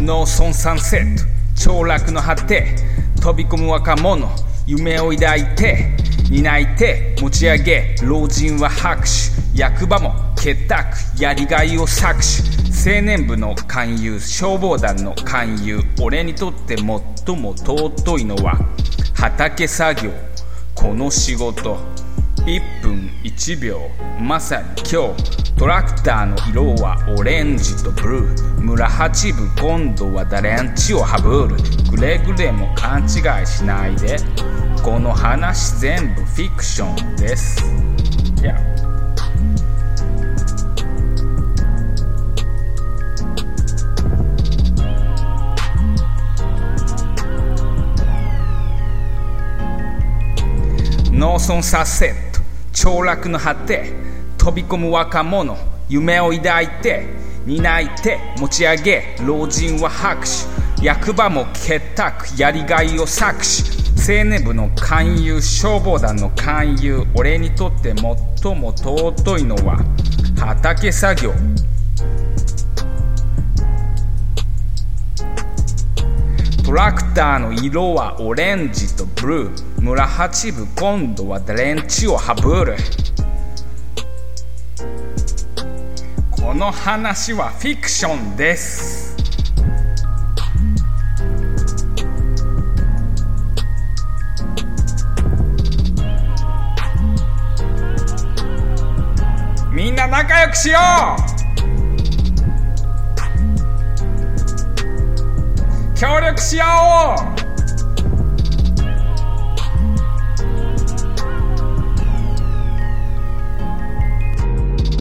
農村サンセット。凋落の果て飛び込む若者夢を抱いて担いて持ち上げ老人は拍手。役場も結託やりがいを搾取。青年部の勧誘消防団の勧誘俺にとって最も尊いのは畑作業。この仕事。1分1秒。まさに今日。トラクターの色はオレンジとブルー。村八部今度は誰んちをはぶる？くれぐれも勘違いしないで。この話全部フィクションです。いや農村サセット。凋落の果て飛び込む若者。夢を抱いて担いて持ち上げ老人は拍手。役場も結託やりがいを搾取。青年部の勧誘消防団の勧誘俺にとって最も尊いのは畑作業。トラクターの色はオレンジとブルー。村八部今度は電池をはぶる。この話はフィクションです。みんな仲良くしよう。協力し合おう。